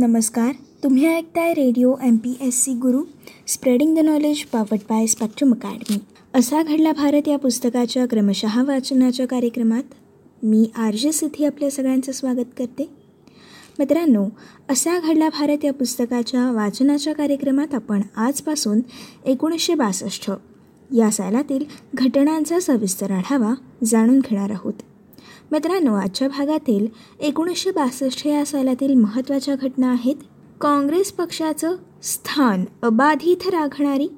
नमस्कार तुम्ही ऐकताय radio M P S C Guru spreading the knowledge powered by Spectrum Academy. असा घडला भारत या पुस्तकाच्या क्रमशः वाचनाच्या कार्यक्रमात. मी आर जे सिथी आपल्या सगळ्यांचं स्वागत करते. मित्रांनो असा घडला भारत या पुस्तकाच्या वाचनाच्या कार्यक्रमात आपण आजपासून एकोणीसशे बासष्ट. या सालातील घटनांचा सविस्तर आढावा जाणून घेणार आहोत. मित्रांनो आजच्या भागातील एकोणीसशे बासष्ट या सालातील महत्त्वाच्या घटना आहेत. काँग्रेस पक्षाचं स्थान अबाधित राखणारी.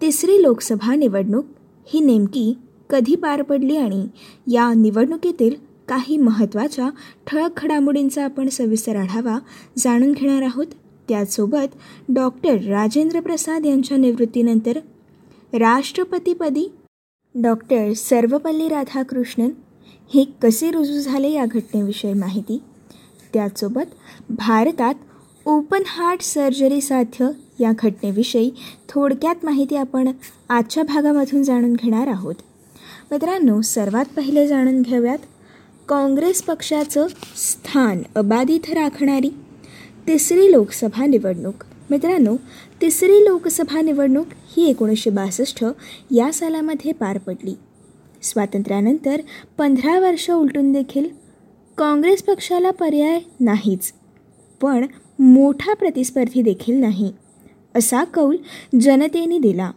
तिसरी लोकसभा निवडणूक ही नेमकी कधी पार पडली आणि या निवडणुकीतील काही महत्त्वाच्या ठळक घडामोडींचा आपण सविस्तर आढावा जाणून घेणार आहोत. त्याचसोबत डॉक्टर राजेंद्र प्रसाद यांच्या निवृत्तीनंतर राष्ट्रपतीपदी डॉक्टर सर्वपल्ली राधाकृष्णन हे कसे रुजू झाले या घटनेविषयी माहिती? त्याचसोबत भारतात ओपन हार्ट सर्जरी साध्य या घटनेविषयी थोडक्यात माहिती आपण आजच्या भागामधून जाणून घेणार आहोत. मित्रांनो सर्वात पहिले जाणून घेऊयात काँग्रेस पक्षाचं स्थान अबाधित राखणारी तिसरी लोकसभा निवडणूक. मित्रांनो तिसरी लोकसभा निवडणूक ही एकोणीसशे बासष्ट या सालामध्ये पार पडली. स्वातंत्र्यानंतर पंधरा वर्ष उलटून देखील काँग्रेस पक्षाला पर्याय नाहीच. पण मोठा प्रतिस्पर्धी देखील नाही असा कौल जनतेने दिला.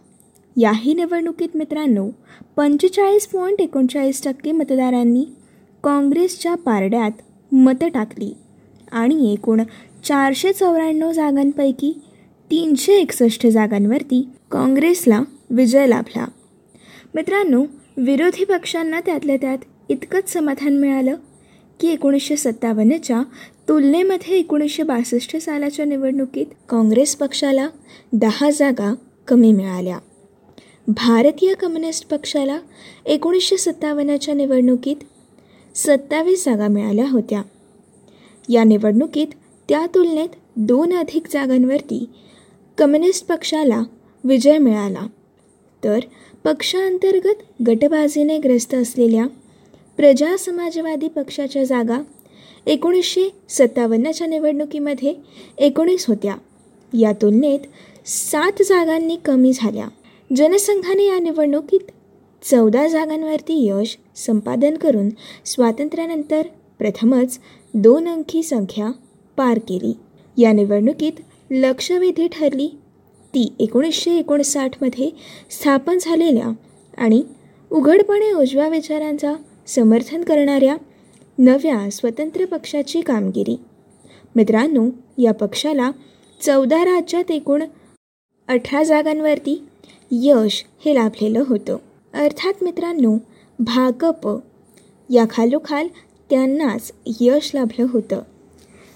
याही निवडणुकीत मित्रांनो पंचेचाळीस पॉईंट एकोणचाळीस टक्के मतदारांनी काँग्रेसच्या पारड्यात मतं टाकली आणि एकूण चारशे चौऱ्याण्णव जागांपैकी तीनशे एकसष्ट जागांवरती काँग्रेसला विजय लाभला. मित्रांनो विरोधी पक्षांना त्यातल्या त्यात इतकंच समाधान मिळालं की एकोणीसशे सत्तावन्नच्या तुलनेमध्ये एकोणीसशे बासष्ट सालाच्या निवडणुकीत काँग्रेस पक्षाला दहा जागा कमी मिळाल्या. भारतीय कम्युनिस्ट पक्षाला एकोणीसशे सत्तावन्नच्या निवडणुकीत सत्तावीस जागा मिळाल्या होत्या. या निवडणुकीत त्या तुलनेत दोन अधिक जागांवरती कम्युनिस्ट पक्षाला विजय मिळाला. तर पक्षांतर्गत गटबाजीने ग्रस्त असलेल्या प्रजा समाजवादी पक्षाच्या जागा एकोणीसशे सत्तावन्नच्या निवडणुकीमध्ये एकोणीस होत्या. या तुलनेत सात जागांनी कमी झाल्या. जनसंघाने या निवडणुकीत चौदा जागांवरती यश संपादन करून स्वातंत्र्यानंतर प्रथमच दोन अंकी संख्या पार केली. या निवडणुकीत लक्षवेधी ठरली ती एकोणीसशे एकोणसाठमध्ये स्थापन झालेल्या आणि उघडपणे उजव्या विचारांचा समर्थन करणाऱ्या नव्या स्वतंत्र पक्षाची कामगिरी. मित्रांनो या पक्षाला चौदा राज्यात एकूण अठरा जागांवरती यश हे लाभलेलं होतं. अर्थात मित्रांनो भाकप या खालोखाल त्यांनाच यश लाभलं होतं.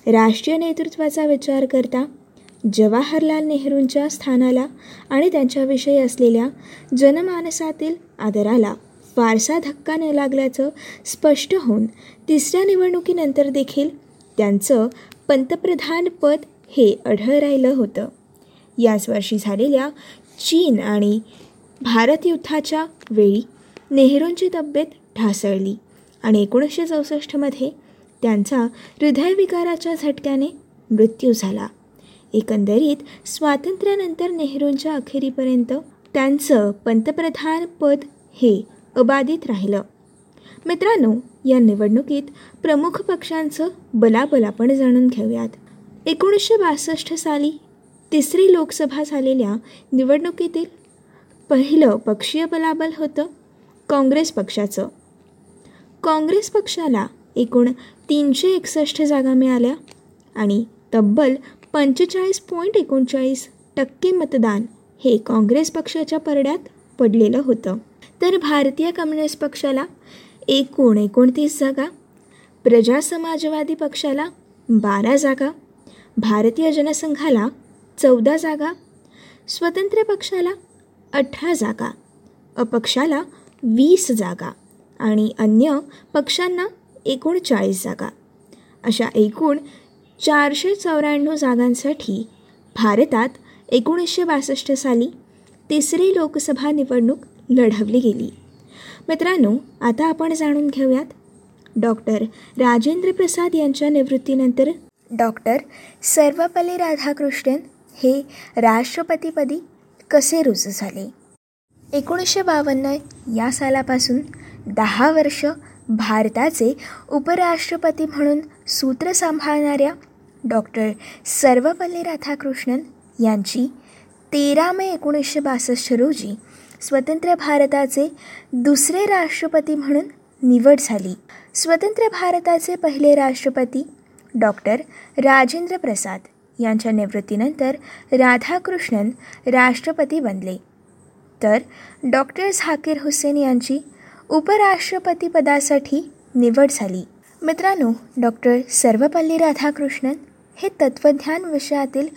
राष्ट्रीय नेतृत्वाचा विचार करता जवाहरलाल नेहरूंच्या स्थानाला आणि त्यांच्याविषयी असलेल्या जनमानसातील आदराला फारसा धक्का न लागल्याचं स्पष्ट होऊन तिसऱ्या निवडणुकीनंतर देखील त्यांचं पंतप्रधानपद हे अढळ राहिलं होतं. याच वर्षी झालेल्या चीन आणि भारत युद्धाच्या वेळी नेहरूंची तब्येत ढासळली आणि एकोणीसशे चौसष्टमध्ये त्यांचा हृदयविकाराच्या झटक्याने मृत्यू झाला. एकंदरीत स्वातंत्र्यानंतर नेहरूंच्या अखेरीपर्यंत त्यांचं पंतप्रधान पद हे अबाधित राहिलं. मित्रांनो या निवडणुकीत प्रमुख पक्षांचं बलाबल आपण जाणून घेऊयात. एकोणीसशे बासष्ट साली तिसरी लोकसभा झालेल्या निवडणुकीतील पहिलं पक्षीय बलाबल होतं काँग्रेस पक्षाचं. काँग्रेस पक्षाला एकूण तीनशे एकसष्ट जागा मिळाल्या आणि तब्बल पंचेचाळीस पॉईंट एकोणचाळीस टक्के मतदान हे काँग्रेस पक्षाच्या परड्यात पडलेलं होतं. तर भारतीय कम्युनिस्ट पक्षाला एकूण एकोणतीस जागा प्रजा समाजवादी पक्षाला बारा जागा भारतीय जनसंघाला चौदा जागा स्वतंत्र पक्षाला अठरा जागा अपक्षाला वीस जागा आणि अन्य पक्षांना एकोणचाळीस जागा. अशा एकूण चारशे चौऱ्याण्णव जागांसाठी भारतात एकोणीसशे बासष्ट साली तिसरी लोकसभा निवडणूक लढवली गेली. मित्रांनो आता आपण जाणून घेऊयात डॉक्टर राजेंद्र प्रसाद यांच्या निवृत्तीनंतर डॉक्टर सर्वपल्ली राधाकृष्णन हे राष्ट्रपतीपदी कसे रुजू झाले? एकोणीसशे बावन्न या सालापासून दहा वर्ष भारताचे उपराष्ट्रपती म्हणून सूत्र सांभाळणाऱ्या डॉक्टर सर्वपल्ली राधाकृष्णन यांची तेरा मे एकोणीसशे बासष्ट रोजी स्वतंत्र भारताचे दुसरे राष्ट्रपती म्हणून निवड झाली. स्वतंत्र भारताचे पहिले राष्ट्रपती डॉक्टर राजेंद्र प्रसाद यांच्या निवृत्तीनंतर राधाकृष्णन राष्ट्रपती बनले. तर डॉक्टर झाकीर हुसेन यांची उपराष्ट्रपतीपदासाठी निवड झाली. मित्रांनो डॉक्टर सर्वपल्ली राधाकृष्णन हे तत्त्वज्ञान विषयातील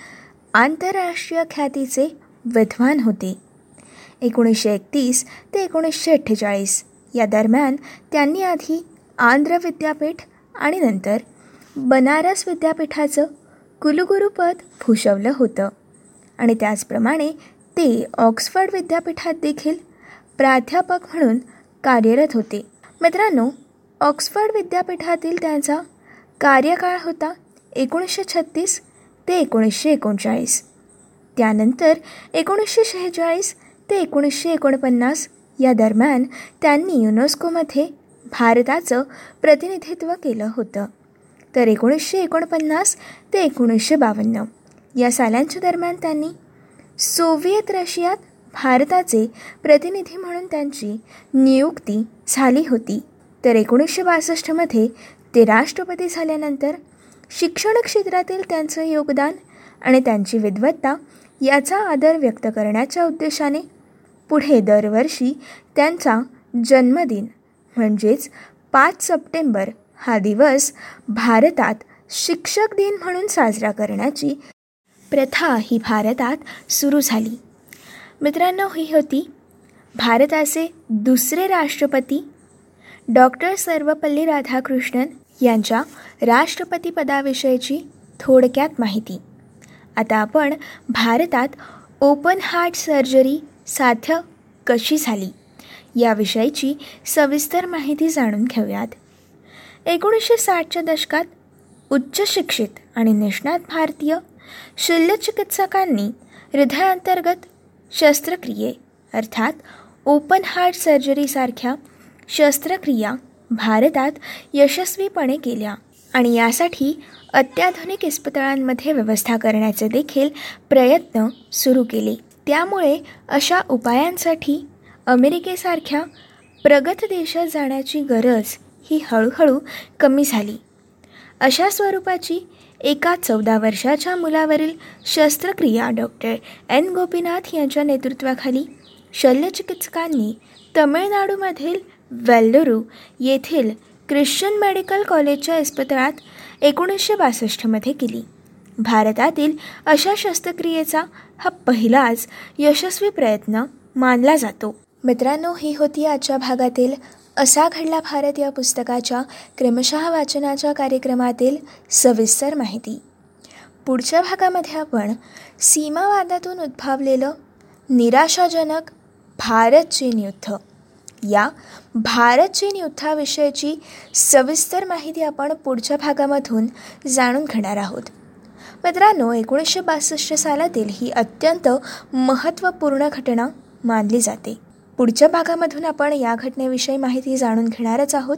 आंतरराष्ट्रीय ख्यातीचे विद्वान होते. एकोणीसशे एकतीस ते एकोणीसशे अठ्ठेचाळीस या दरम्यान त्यांनी आधी आंध्र विद्यापीठ आणि नंतर बनारस विद्यापीठाचं कुलगुरुपद भूषवलं होतं. आणि त्याचप्रमाणे ते ऑक्सफर्ड विद्यापीठात देखील प्राध्यापक म्हणून कार्यरत होते. मित्रांनो ऑक्सफर्ड विद्यापीठातील त्यांचा कार्यकाळ होता एकोणीसशे छत्तीस ते एकोणीसशे एकोणचाळीस. त्यानंतर एकोणीसशे शेहेचाळीस ते एकोणीसशे एकोणपन्नास या दरम्यान त्यांनी युनेस्कोमध्ये भारताचं प्रतिनिधित्व केलं होतं. तर एकोणीसशे एकोणपन्नास ते एकोणीसशे बावन्न या सालांच्या दरम्यान त्यांनी सोव्हिएत रशियात भारताचे प्रतिनिधी म्हणून त्यांची नियुक्ती झाली होती. तर एकोणीसशे बासष्टमध्ये ते राष्ट्रपती झाल्यानंतर शिक्षण क्षेत्रातील त्यांचं योगदान आणि त्यांची विद्वत्ता याचा आदर व्यक्त करण्याच्या उद्देशाने पुढे दरवर्षी त्यांचा जन्मदिन म्हणजेच पाच सप्टेंबर हा दिवस भारतात शिक्षक दिन म्हणून साजरा करण्याची प्रथा ही भारतात सुरू झाली. मित्रांनो ही होती भारताचे दुसरे राष्ट्रपती डॉक्टर सर्वपल्ली राधाकृष्णन यांच्या राष्ट्रपतीपदाविषयीची थोडक्यात माहिती. आता आपण भारतात ओपन हार्ट सर्जरी साध्य कशी झाली? याविषयीची सविस्तर माहिती जाणून घेऊयात. एकोणीसशे साठच्या दशकात उच्च शिक्षित आणि निष्णात भारतीय शल्यचिकित्सकांनी हृदयांतर्गत शस्त्रक्रिये अर्थात ओपन हार्ट सर्जरीसारख्या शस्त्रक्रिया भारतात यशस्वीपणे केल्या. आणि यासाठी अत्याधुनिक इस्पितळांमध्ये व्यवस्था करण्याचे देखील प्रयत्न सुरू केले. त्यामुळे अशा उपायांसाठी अमेरिकेसारख्या प्रगत देशात जाण्याची गरज ही हळूहळू कमी झाली. अशा स्वरूपाची एका चौदा वर्षाच्या मुलावरील शस्त्रक्रिया डॉक्टर एन गोपीनाथ यांच्या नेतृत्वाखाली शल्यचिकित्सकांनी तमिळनाडूमधील वेल्लुरू येथील ख्रिश्चन मेडिकल कॉलेजच्या इस्पितळात एकोणीसशे बासष्टमध्ये केली. भारतातील अशा शस्त्रक्रियेचा हा पहिलाच यशस्वी प्रयत्न मानला जातो. मित्रांनो ही होती आजच्या भागातील असा घडला भारत या पुस्तकाच्या क्रमशः वाचनाच्या कार्यक्रमातील सविस्तर माहिती. पुढच्या भागामध्ये आपण सीमावादातून उद्भवलेलं निराशाजनक भारत चीन युद्ध. या भारत चीन युद्धाविषयीची सविस्तर माहिती आपण पुढच्या भागामधून जाणून घेणार आहोत. मित्रांनो एकोणीसशे बासष्ट सालातील ही अत्यंत महत्त्वपूर्ण घटना मानली जाते. पुढच्या भागामधून आपण या घटनेविषयी माहिती जाणून घेणारच आहोत.